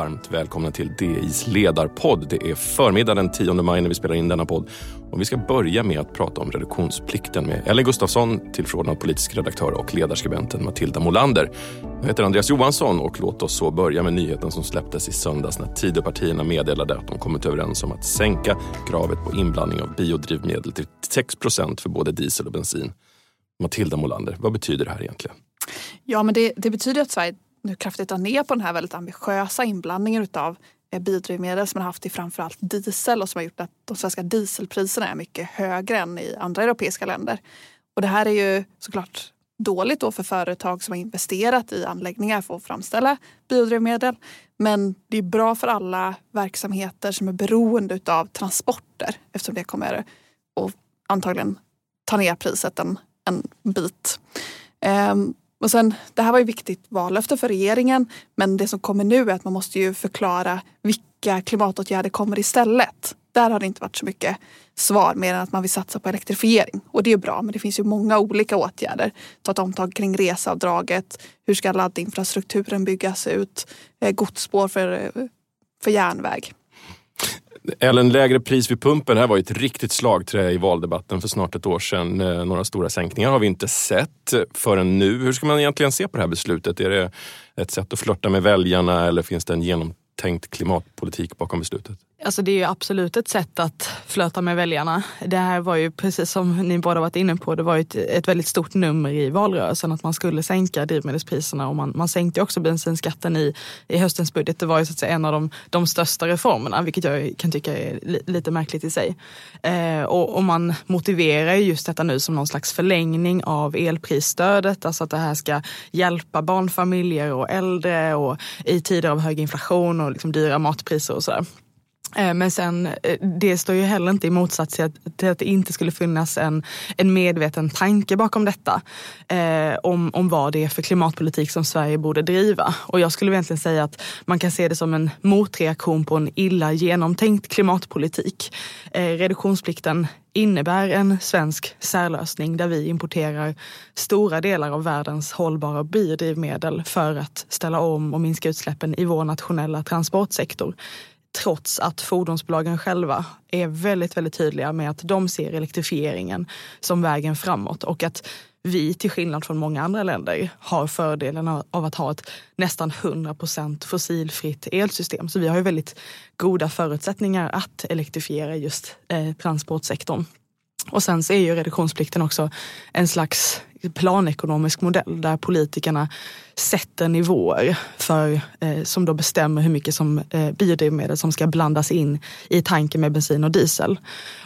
varmt välkomna till DIs ledarpodd. Det är förmiddag den 10 maj när vi spelar in denna podd. Och vi ska börja med att prata om reduktionsplikten med Ellen Gustafsson, tillförordnad politisk redaktör och ledarskribenten Matilda Molander. Jag heter Andreas Johansson och låt oss så börja med nyheten som släpptes i söndags när Tidöpartierna meddelade att de kommit överens om att sänka kravet på inblandning av biodrivmedel till 6 procent för både diesel och bensin. Matilda Molander, vad betyder det här egentligen? Ja, men det, det betyder att Sverige nu kraftigt drar ner på den här väldigt ambitiösa inblandningen utav eh, biodrivmedel som man haft i framförallt diesel och som har gjort att de svenska dieselpriserna är mycket högre än i andra europeiska länder. Och det här är ju såklart dåligt då för företag som har investerat i anläggningar för att framställa biodrivmedel. Men det är bra för alla verksamheter som är beroende av transporter eftersom det kommer att antagligen ta ner priset en, en bit. Um, och sen, det här var ju viktigt vallöfte för regeringen men det som kommer nu är att man måste ju förklara vilka klimatåtgärder kommer istället. Där har det inte varit så mycket svar mer än att man vill satsa på elektrifiering. Och det är bra men det finns ju många olika åtgärder. Ta ett omtag kring reseavdraget. Hur ska laddinfrastrukturen byggas ut? Eh, godsspår för, för järnväg. Ellen, lägre pris vid pumpen. Det här var ju ett riktigt slagträ i valdebatten för snart ett år sedan. Eh, några stora sänkningar har vi inte sett förrän nu. Hur ska man egentligen se på det här beslutet? Är det ett sätt att flörta med väljarna eller finns det en genomtänkt klimatpolitik bakom beslutet? Alltså det är ju absolut ett sätt att flöta med väljarna. Det här var ju precis som ni båda varit inne på, det var ett, ett väldigt stort nummer i valrörelsen att man skulle sänka drivmedelspriserna och man, man sänkte också bensinskatten i, i höstens budget. Det var ju så att säga en av de, de största reformerna, vilket jag kan tycka är li, lite märkligt i sig. Eh, och, och, man motiverar ju just detta nu som någon slags förlängning av elprisstödet, alltså att det här ska hjälpa barnfamiljer och äldre och i tider av hög inflation och liksom dyra matpriser och sådär. Eh, men sen, eh, det står ju heller inte i motsats till att, till att det inte skulle finnas en, en medveten tanke bakom detta. Eh, om, om vad det är för klimatpolitik som Sverige borde driva. Och jag skulle egentligen säga att man kan se det som en motreaktion på en illa genomtänkt klimatpolitik. Eh, reduktionsplikten innebär en svensk särlösning där vi importerar stora delar av världens hållbara biodrivmedel för att ställa om och minska utsläppen i vår nationella transportsektor trots att fordonsbolagen själva är väldigt, väldigt tydliga med att de ser elektrifieringen som vägen framåt och att vi, till skillnad från många andra länder, har fördelen av att ha ett nästan 100% fossilfritt elsystem. Så vi har ju väldigt goda förutsättningar att elektrifiera just eh, transportsektorn. Och sen så är ju reduktionsplikten också en slags planekonomisk modell där politikerna sätter nivåer för, eh, som då bestämmer hur mycket som eh, biodrivmedel som ska blandas in i tanken med bensin och diesel.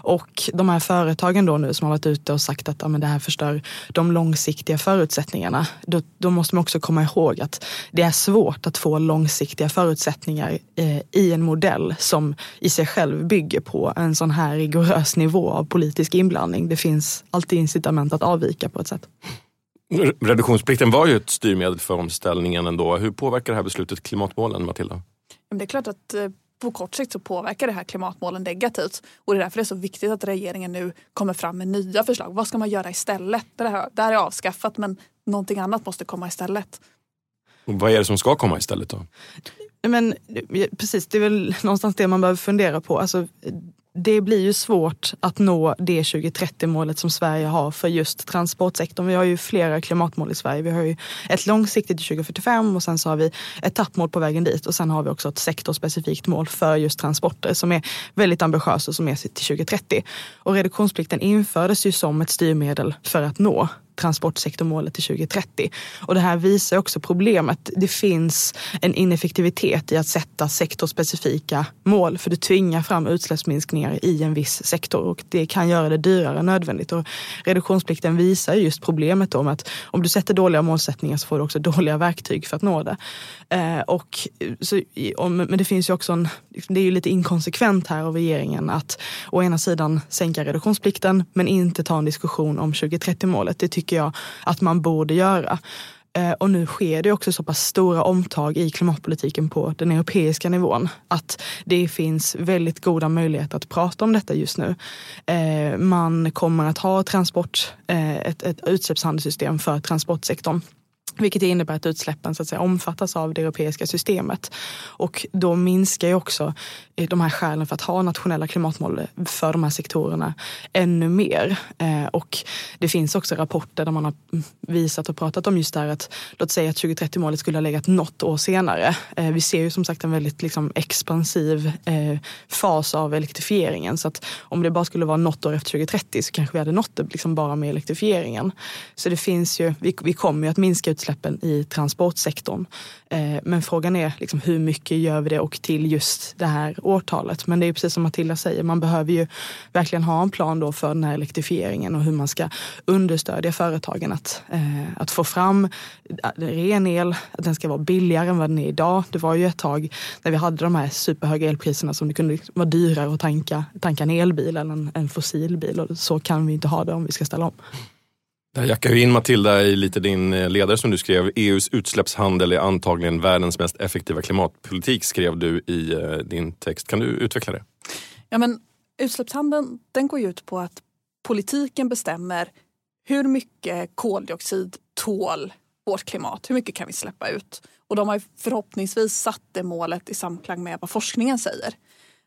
Och de här företagen då nu som har varit ute och sagt att ja, men det här förstör de långsiktiga förutsättningarna. Då, då måste man också komma ihåg att det är svårt att få långsiktiga förutsättningar eh, i en modell som i sig själv bygger på en sån här rigorös nivå av politisk inblandning. Det finns alltid incitament att avvika på ett sätt. Reduktionsplikten var ju ett styrmedel för omställningen ändå. Hur påverkar det här beslutet klimatmålen, Matilda? Det är klart att eh, på kort sikt så påverkar det här klimatmålen negativt. Och det är därför det är så viktigt att regeringen nu kommer fram med nya förslag. Vad ska man göra istället? Det här, det här är avskaffat men någonting annat måste komma istället. Och vad är det som ska komma istället då? Men precis, det är väl någonstans det man behöver fundera på. Alltså, det blir ju svårt att nå det 2030-målet som Sverige har för just transportsektorn. Vi har ju flera klimatmål i Sverige. Vi har ju ett långsiktigt till 2045 och sen så har vi etappmål på vägen dit och sen har vi också ett sektorspecifikt mål för just transporter som är väldigt ambitiöst och som är till 2030. Och reduktionsplikten infördes ju som ett styrmedel för att nå transportsektormålet till 2030. Och det här visar också problemet. Det finns en ineffektivitet i att sätta sektorspecifika mål för det tvingar fram utsläppsminskningar i en viss sektor och det kan göra det dyrare än nödvändigt. Och reduktionsplikten visar just problemet om att om du sätter dåliga målsättningar så får du också dåliga verktyg för att nå det. Eh, och, så, men det finns ju också en, det är ju lite inkonsekvent här av regeringen att å ena sidan sänka reduktionsplikten men inte ta en diskussion om 2030-målet. Det tycker tycker jag att man borde göra. Eh, och nu sker det också så pass stora omtag i klimatpolitiken på den europeiska nivån att det finns väldigt goda möjligheter att prata om detta just nu. Eh, man kommer att ha transport, eh, ett, ett utsläppshandelssystem för transportsektorn vilket innebär att utsläppen så att säga, omfattas av det europeiska systemet. Och då minskar ju också eh, de här skälen för att ha nationella klimatmål för de här sektorerna ännu mer. Eh, och det finns också rapporter där man har visat och pratat om just det här att låt säga att 2030-målet skulle ha legat något år senare. Eh, vi ser ju som sagt en väldigt liksom, expansiv fas av elektrifieringen. Så att om det bara skulle vara något år efter 2030 så kanske vi hade nått det liksom bara med elektrifieringen. Så det finns ju, vi, vi kommer ju att minska utsläppen i transportsektorn. Eh, men frågan är liksom hur mycket gör vi det och till just det här årtalet. Men det är precis som Matilda säger, man behöver ju verkligen ha en plan då för den här elektrifieringen och hur man ska understödja företagen att, eh, att få fram eh, ren el, att den ska vara billigare än vad den är idag. Det var ju ett tag när vi hade de här superhöga elpriserna som det kunde liksom vara dyrare att tanka, tanka en elbil än en, en fossilbil och så kan vi inte ha det om vi ska ställa om. Det jackar ju in Matilda i lite din eh, ledare som du skrev. EUs utsläppshandel är antagligen världens mest effektiva klimatpolitik skrev du i eh, din text. Kan du utveckla det? Ja, men utsläppshandeln den går ju ut på att politiken bestämmer hur mycket koldioxid tål vårt klimat? Hur mycket kan vi släppa ut? Och de har förhoppningsvis satt det målet i samklang med vad forskningen säger.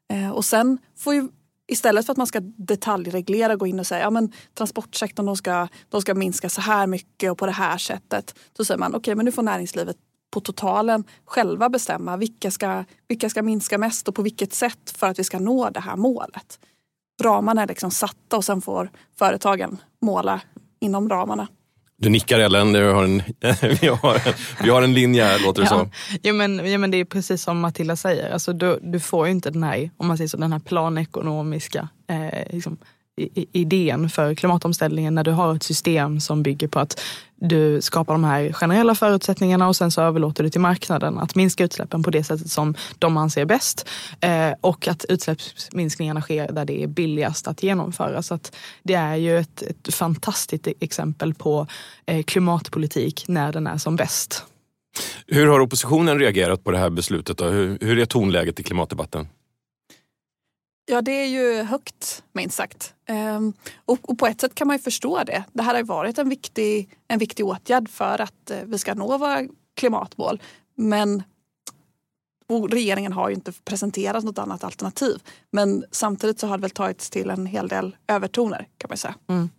Eh, och sen får ju istället för att man ska detaljreglera gå in och säga ja transportsektorn de ska, de ska minska så här mycket och på det här sättet. Då säger man okej okay, men nu får näringslivet på totalen själva bestämma vilka ska, vilka ska minska mest och på vilket sätt för att vi ska nå det här målet. Ramarna är liksom satta och sen får företagen måla inom ramarna. Du nickar Ellen, vi har en, vi har en, vi har en linje här låter det ja. som. Ja men, ja men det är precis som Matilda säger, alltså, du, du får ju inte den här, om man säger så, den här planekonomiska eh, liksom, idén för klimatomställningen när du har ett system som bygger på att du skapar de här generella förutsättningarna och sen så överlåter du till marknaden att minska utsläppen på det sättet som de anser bäst. Eh, och att utsläppsminskningarna sker där det är billigast att genomföra. Så att det är ju ett, ett fantastiskt exempel på eh, klimatpolitik när den är som bäst. Hur har oppositionen reagerat på det här beslutet? Då? Hur, hur är tonläget i klimatdebatten? Ja, det är ju högt minst sagt. Ehm, och, och, på ett sätt kan man ju förstå det. Det här har varit en viktig, en viktig åtgärd för att eh, vi ska nå våra klimatmål. Men och regeringen har ju inte presenterat något annat alternativ. Men samtidigt så har det väl tagits till en hel del övertoner kan man säga. Mm.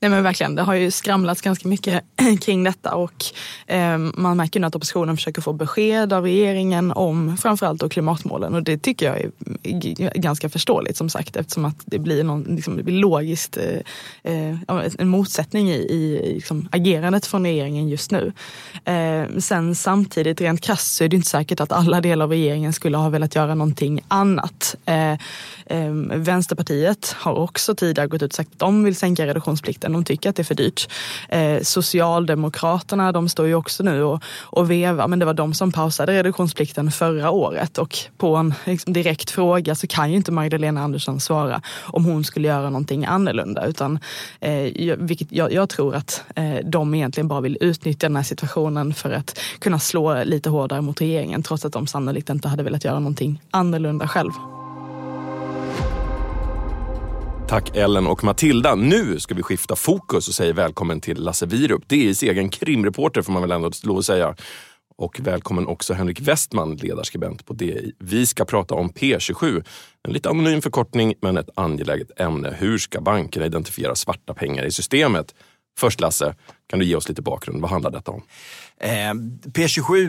Nej men verkligen, det har ju skramlats ganska mycket kring detta och eh, man märker nu att oppositionen försöker få besked av regeringen om framförallt då klimatmålen och det tycker jag är ganska förståeligt som sagt eftersom att det blir, någon, liksom, det blir logiskt eh, eh en motsättning i, i liksom, agerandet från regeringen just nu. Eh, sen samtidigt rent krasst så är det inte säkert att alla delar av regeringen skulle ha velat göra någonting annat. Eh, eh, Vänsterpartiet har också tidigare gått ut och sagt att de vill sänka reduktionsplikten. De tycker att det är för dyrt. Eh, Socialdemokraterna de står ju också nu och, och vevar men det var de som pausade reduktionsplikten förra året och på en liksom, direkt fråga så kan ju inte Magdalena Andersson svara om hon skulle göra någonting annorlunda utan eh, vilket jag, jag, tror att eh, de egentligen bara vill utnyttja den här situationen för att kunna slå lite hårdare mot regeringen trots att de sannolikt sannolikt inte hade velat göra någonting annorlunda själv. Tack Ellen och Matilda. Nu ska vi skifta fokus och säga välkommen till Lasse Wierup, DIs egen krimreporter får man väl ändå lov att säga. Och välkommen också Henrik Westman, ledarskribent på DI. Vi ska prata om P27. En lite anonym förkortning, men ett angeläget ämne. Hur ska bankerna identifiera svarta pengar i systemet? Först Lasse, kan du ge oss lite bakgrund? Vad handlar detta om? Eh, P27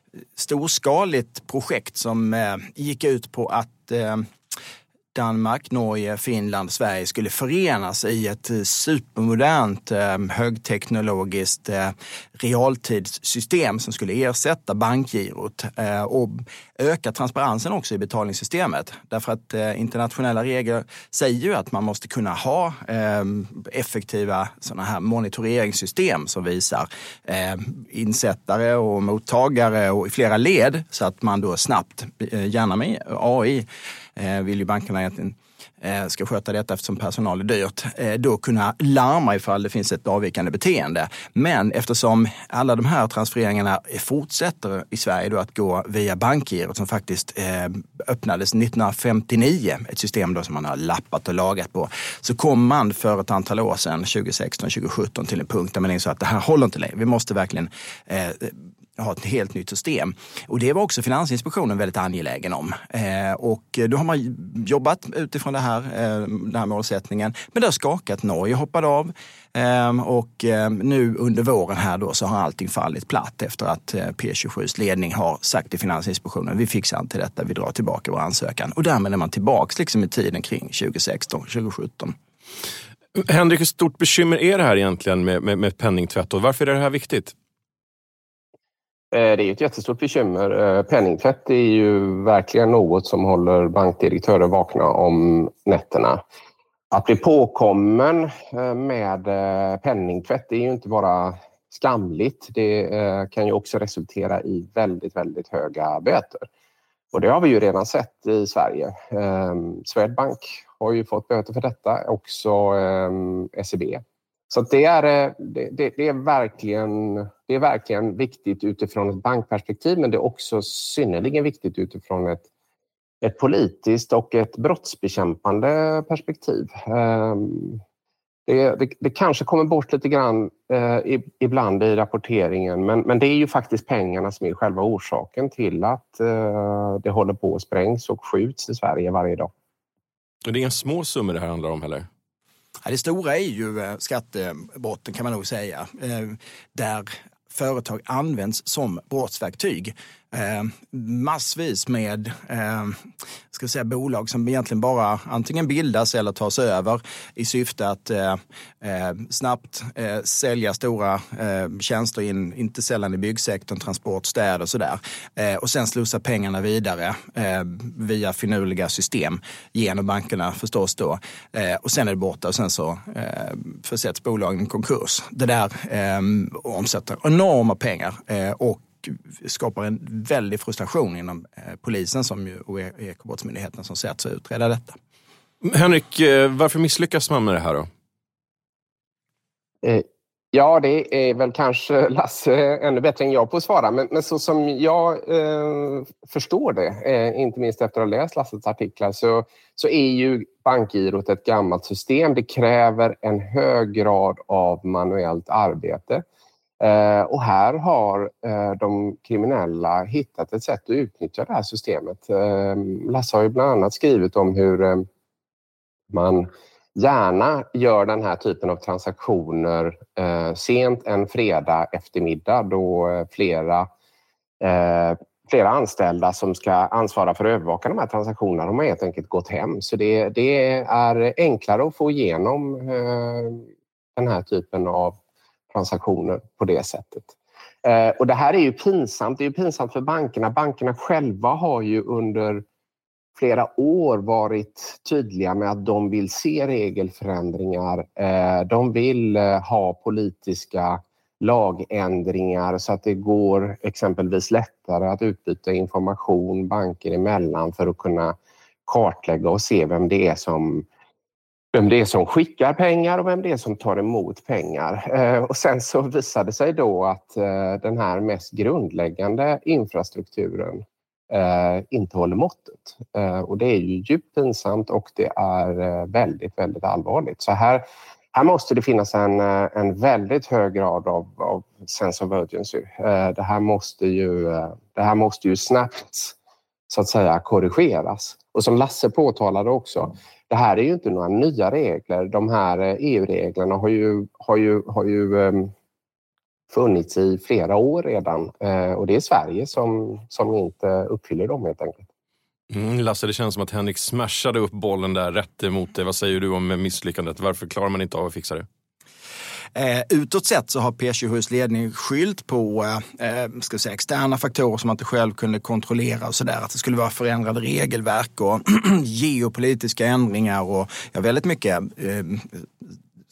storskaligt projekt som eh, gick ut på att eh, Danmark, Norge, Finland, Sverige skulle förenas i ett eh, supermodernt, eh, högteknologiskt eh, realtidssystem som skulle ersätta bankgirot och öka transparensen också i betalningssystemet. Därför att internationella regler säger ju att man måste kunna ha effektiva sådana här monitoreringssystem som visar insättare och mottagare och i flera led så att man då snabbt, gärna med AI, Eh, vill ju bankerna egentligen eh, ska sköta detta eftersom personal är dyrt, eh, då kunna larma ifall det finns ett avvikande beteende. Men eftersom alla de här transfereringarna fortsätter i Sverige då att gå via bankgirot som faktiskt öppnades 1959, ett system då som man har lappat och lagat på, så kom man för ett antal år sedan, 2016, 2017, till en punkt där man insåg att det här håller inte längre. Vi måste verkligen ha ett helt nytt system. Och det var också Finansinspektionen väldigt angelägen om. Eh, och då har man jobbat utifrån det här, eh, den här målsättningen. Men det har skakat. Norge hoppade av. Eh, och eh, nu under våren här då så har allting fallit platt efter att eh, P27s ledning har sagt till Finansinspektionen vi fixar inte detta, vi drar tillbaka vår ansökan. Och därmed är man tillbaks liksom i tiden kring 2016, 2017. Henrik, hur stort bekymmer är det här egentligen med, med, med penningtvätt och varför är det här viktigt? Eh, det är ett jättestort bekymmer. Eh, penningtvätt är ju verkligen något som håller bankdirektörer vakna om nätterna. Att bli påkommen eh, med penningtvätt är ju inte bara skamligt. Det kan ju också resultera i väldigt, väldigt höga böter. Och det har vi ju redan sett i Sverige. Swedbank har ju fått böter för detta, också SEB. Så det är, eh, det, det, är verkligen, det är verkligen viktigt utifrån ett bankperspektiv men det är också synnerligen viktigt utifrån ett, ett politiskt och ett brottsbekämpande perspektiv. Ehm, det, det, det, kanske kommer bort lite grann eh, ibland i rapporteringen men, men det är ju faktiskt pengarna som är själva orsaken till att eh, det håller på att sprängs och skjuts i Sverige varje dag. Det är inga små summor det här handlar om heller? Det stora är ju eh, skattebrotten kan man nog säga. Eh, där företag används som brottsverktyg eh, massvis med eh, ska säga, bolag som egentligen bara antingen bildas eller tas över i syfte att eh, eh snabbt eh, sälja stora eh, tjänster in, inte sällan i byggsektorn, transport, städer och sådär. Eh, och sen slussa pengarna vidare eh, via finurliga system genom bankerna förstås då. Eh, och sen är det borta och sen så eh, försätts bolagen i konkurs. Det där omsätter enorma pengar och skapar en väldig frustration inom eh, polisen som ju, och e- Ekobrottsmyndigheten som sätts att utreda detta. Henrik, eh, varför misslyckas man med det här då? Eh, ja, det är väl kanske Lasse ännu bättre än jag på att svara. Men, men så som jag eh, förstår det, eh, inte minst efter att ha läst Lasses artiklar, så, så är ju bankgirot ett gammalt system. Det kräver en hög grad av manuellt arbete. Eh, och här har eh, de kriminella hittat ett sätt att utnyttja det här systemet. Eh, Lasse har ju bland annat skrivit om hur eh, man gärna gör den här typen av transaktioner eh, sent en fredag eftermiddag då eh, flera, flera anställda som ska ansvara för att övervaka de här transaktionerna de har helt enkelt gått hem. Så det, det är enklare att få igenom den här typen av transaktioner på det sättet. Eh, och det här är ju pinsamt. Det är ju pinsamt för bankerna. Bankerna själva har ju under flera år varit tydliga med att de vill se regelförändringar. Eh, de vill eh, ha politiska lagändringar så att det går exempelvis lättare att utbyta information banker emellan för att kunna kartlägga och se vem det är som vem det är som skickar pengar och vem det är som tar emot pengar. Eh, och sen så visade det sig då att eh, den här mest grundläggande infrastrukturen eh, inte håller måttet. Och det är ju djupt pinsamt och det är väldigt, väldigt allvarligt. Så här, här måste det finnas en, en väldigt hög grad av, av sense of urgency. Det här måste ju, det här måste ju snabbt så att säga korrigeras. Och som Lasse påtalade också, det här är ju inte några nya regler. De här eh, e EU-reglerna har ju, har ju, har ju um, funnits i flera år redan uh, och det är Sverige som, som inte uppfyller dem helt enkelt. Mm, Lasse, det känns som att Henrik smashade upp bollen där rätt emot dig. Vad säger du om misslyckandet? Varför klarar man inte av att fixa det? Eh, utåt sett så har P27s ledning skylt på eh, eh ska säga, externa faktorer som man inte själv kunde kontrollera och sådär. Att det skulle vara förändrade regelverk och geopolitiska ändringar och ja, väldigt mycket eh,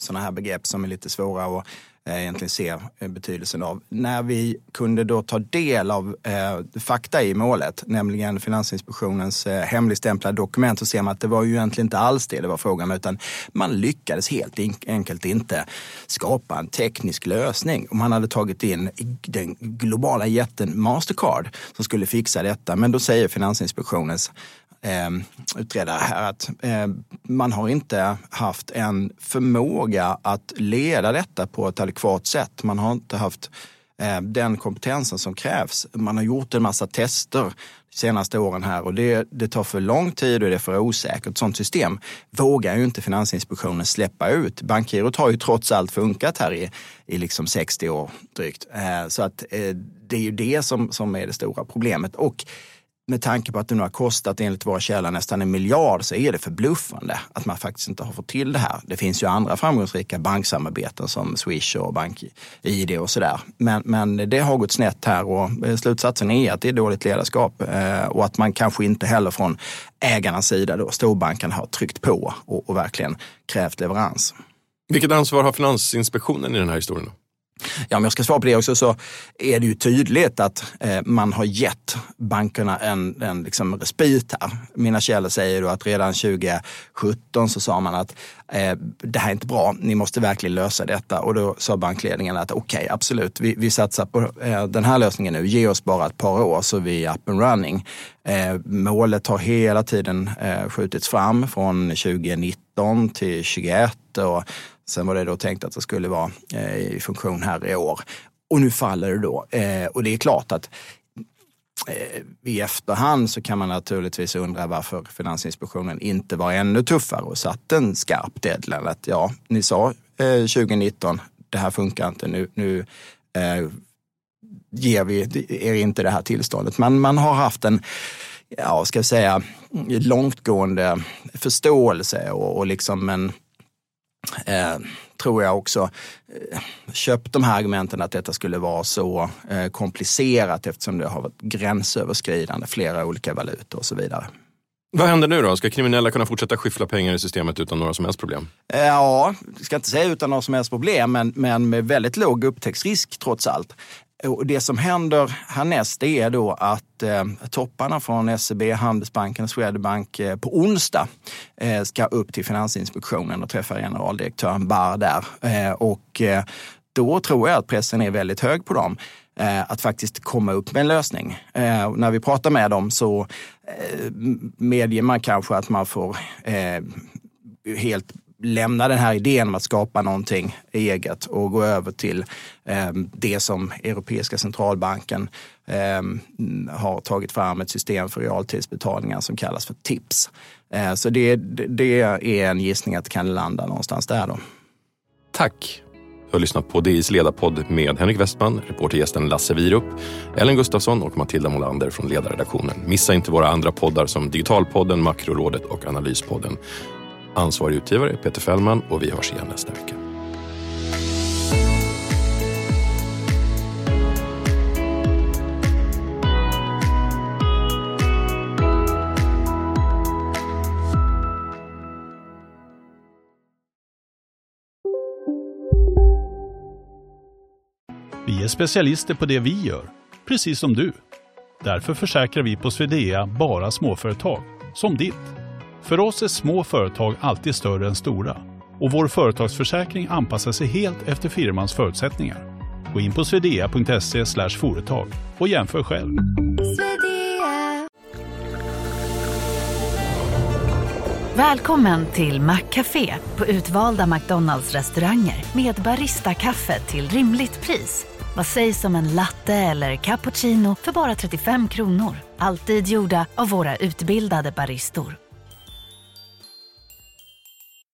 sådana här begrepp som är lite svåra att eh, egentligen ser eh, betydelsen av. När vi kunde då ta del av eh, fakta i målet, nämligen Finansinspektionens eh, hemligstämplade dokument, så ser man att det var ju egentligen inte alls det det var frågan om, utan man lyckades helt enkelt inte skapa en teknisk lösning. Och man hade tagit in den globala jätten Mastercard som skulle fixa detta. Men då säger Finansinspektionens eh, utredare här att eh, man har inte haft en förmåga att leda detta på ett adekvat sätt. Man har inte haft eh, den kompetensen som krävs. Man har gjort en massa tester de senaste åren här och det, det tar för lång tid och det är för osäkert. Sånt sådant system vågar ju inte Finansinspektionen släppa ut. Bankgirot har ju trots allt funkat här i, i liksom 60 år drygt. Eh, så att eh, det är ju det som, som är det stora problemet. Och med tanke på att det nu har kostat enligt våra källor nästan en miljard så är det förbluffande att man faktiskt inte har fått till det här. Det finns ju andra framgångsrika banksamarbeten som Swish och BankID och sådär. Men, men det har gått snett här och eh, slutsatsen är att det är dåligt ledarskap eh, och att man kanske inte heller från ägarnas sida, då, storbanken, har tryckt på och, och verkligen krävt leverans. Vilket ansvar har Finansinspektionen i den här historien? Ja, om jag ska svara på det också så är det ju tydligt att eh, man har gett bankerna en, en liksom respit här. Mina källor säger då att redan 2017 så sa man att eh, det här är inte bra, ni måste verkligen lösa detta. Och då sa bankledningen att okej, okay, absolut, vi, vi satsar på eh, den här lösningen nu. Ge oss bara ett par år så vi är up and running. Eh, målet har hela tiden eh, skjutits fram från 2019 till 2021 och Sen var det då tänkt att det skulle vara eh, i funktion här i år. Och nu faller det då. Eh, och det är klart att eh, i efterhand så kan man naturligtvis undra varför Finansinspektionen inte var ännu tuffare och satte en skarp deadline. Att ja, ni sa 2019, det här funkar inte, nu, nu eh, ger vi er inte det här tillståndet. Men man har haft en, ja, ska jag säga, långtgående förståelse och, och liksom en eh, tror jag också eh, köpt de här argumenten att detta skulle vara så eh, komplicerat eftersom det har varit gränsöverskridande, flera olika valutor och så vidare. Vad händer nu då? Ska kriminella kunna fortsätta skyffla pengar i systemet utan några som helst problem? Ja, jag ska inte säga utan några som helst problem, men, men med väldigt låg upptäcktsrisk trots allt. Och det som händer härnäst är då att eh, topparna från SEB, Handelsbanken och Swedbank eh, på onsdag eh, ska upp till Finansinspektionen och träffa generaldirektören Barr där. Eh, och eh, då tror jag att pressen är väldigt hög på dem eh, att faktiskt komma upp med en lösning. Eh, när vi pratar med dem så eh, medger man kanske att man får helt lämna den här idén om att skapa någonting eget och gå över till eh, det som Europeiska centralbanken eh, har tagit fram ett system för realtidsbetalningar som kallas för TIPS. Eh, så det, det är en gissning att det kan landa någonstans där då. Tack! Du har lyssnat på DIs ledarpodd med Henrik Westman, reportergästen Lasse Wierup, Ellen Gustafsson och Matilda Molander från ledarredaktionen. Missa inte våra andra poddar som Digitalpodden, Makrorådet och Analyspodden. Ansvarig utgivare är Peter Fällman och vi hörs igen nästa vecka. Vi är specialister på det vi gör, precis som du. Därför försäkrar vi på Swedea bara småföretag, som ditt. För oss är små företag alltid större än stora och vår företagsförsäkring anpassar sig helt efter firmans förutsättningar. Gå in på swedea.se företag och jämför själv. Välkommen till Maccafé på utvalda McDonalds restauranger med Baristakaffe till rimligt pris. Vad sägs om en latte eller cappuccino för bara 35 kronor? Alltid gjorda av våra utbildade baristor.